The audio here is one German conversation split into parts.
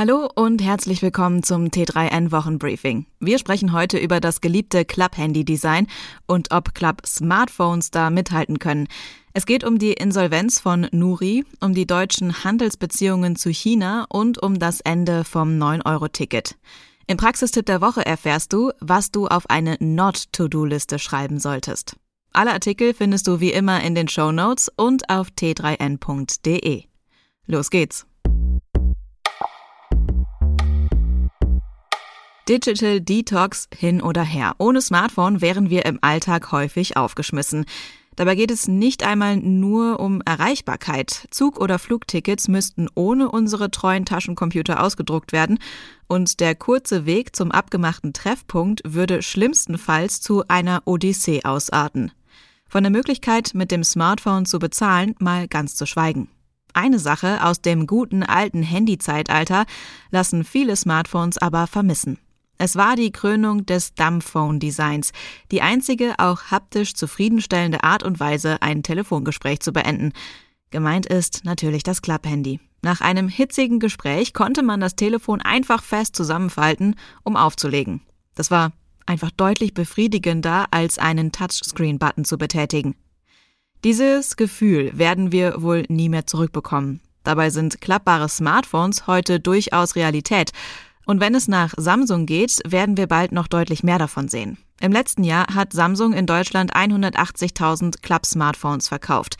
Hallo und herzlich willkommen zum T3N Wochenbriefing. Wir sprechen heute über das geliebte Club-Handy-Design und ob Club-Smartphones da mithalten können. Es geht um die Insolvenz von Nuri, um die deutschen Handelsbeziehungen zu China und um das Ende vom 9-Euro-Ticket. Im Praxistipp der Woche erfährst du, was du auf eine Not-To-Do-Liste schreiben solltest. Alle Artikel findest du wie immer in den Show Notes und auf t3n.de. Los geht's! Digital Detox hin oder her. Ohne Smartphone wären wir im Alltag häufig aufgeschmissen. Dabei geht es nicht einmal nur um Erreichbarkeit. Zug- oder Flugtickets müssten ohne unsere treuen Taschencomputer ausgedruckt werden und der kurze Weg zum abgemachten Treffpunkt würde schlimmstenfalls zu einer Odyssee ausarten. Von der Möglichkeit, mit dem Smartphone zu bezahlen, mal ganz zu schweigen. Eine Sache aus dem guten alten Handy-Zeitalter lassen viele Smartphones aber vermissen. Es war die Krönung des Dumbphone-Designs, die einzige auch haptisch zufriedenstellende Art und Weise, ein Telefongespräch zu beenden. Gemeint ist natürlich das Klapphandy. Nach einem hitzigen Gespräch konnte man das Telefon einfach fest zusammenfalten, um aufzulegen. Das war einfach deutlich befriedigender, als einen Touchscreen-Button zu betätigen. Dieses Gefühl werden wir wohl nie mehr zurückbekommen. Dabei sind klappbare Smartphones heute durchaus Realität und wenn es nach Samsung geht, werden wir bald noch deutlich mehr davon sehen. Im letzten Jahr hat Samsung in Deutschland 180.000 Club-Smartphones verkauft.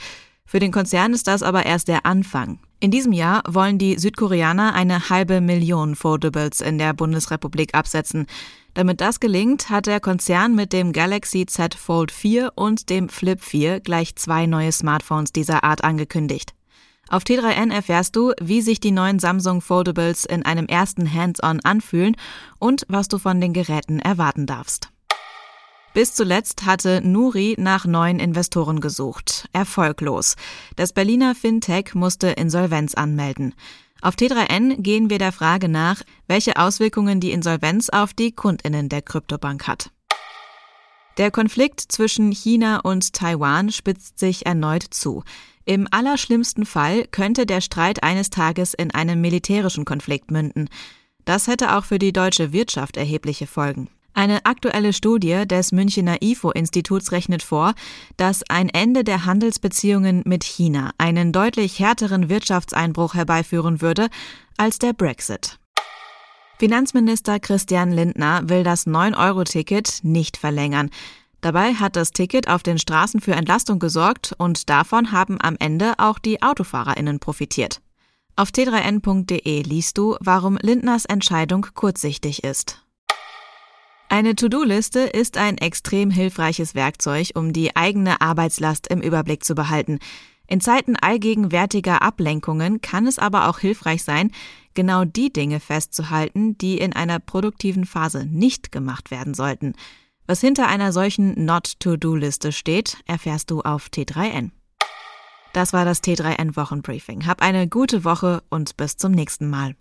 Für den Konzern ist das aber erst der Anfang. In diesem Jahr wollen die Südkoreaner eine halbe Million Foldables in der Bundesrepublik absetzen. Damit das gelingt, hat der Konzern mit dem Galaxy Z Fold 4 und dem Flip 4 gleich zwei neue Smartphones dieser Art angekündigt. Auf T3N erfährst du, wie sich die neuen Samsung Foldables in einem ersten Hands-on anfühlen und was du von den Geräten erwarten darfst. Bis zuletzt hatte Nuri nach neuen Investoren gesucht. Erfolglos. Das Berliner Fintech musste Insolvenz anmelden. Auf T3N gehen wir der Frage nach, welche Auswirkungen die Insolvenz auf die Kundinnen der Kryptobank hat. Der Konflikt zwischen China und Taiwan spitzt sich erneut zu. Im allerschlimmsten Fall könnte der Streit eines Tages in einem militärischen Konflikt münden. Das hätte auch für die deutsche Wirtschaft erhebliche Folgen. Eine aktuelle Studie des Münchner IFO-Instituts rechnet vor, dass ein Ende der Handelsbeziehungen mit China einen deutlich härteren Wirtschaftseinbruch herbeiführen würde als der Brexit. Finanzminister Christian Lindner will das 9-Euro-Ticket nicht verlängern. Dabei hat das Ticket auf den Straßen für Entlastung gesorgt und davon haben am Ende auch die Autofahrerinnen profitiert. Auf t3n.de liest du, warum Lindners Entscheidung kurzsichtig ist. Eine To-Do-Liste ist ein extrem hilfreiches Werkzeug, um die eigene Arbeitslast im Überblick zu behalten. In Zeiten allgegenwärtiger Ablenkungen kann es aber auch hilfreich sein, genau die Dinge festzuhalten, die in einer produktiven Phase nicht gemacht werden sollten. Was hinter einer solchen Not-to-Do-Liste steht, erfährst du auf T3N. Das war das T3N Wochenbriefing. Hab eine gute Woche und bis zum nächsten Mal.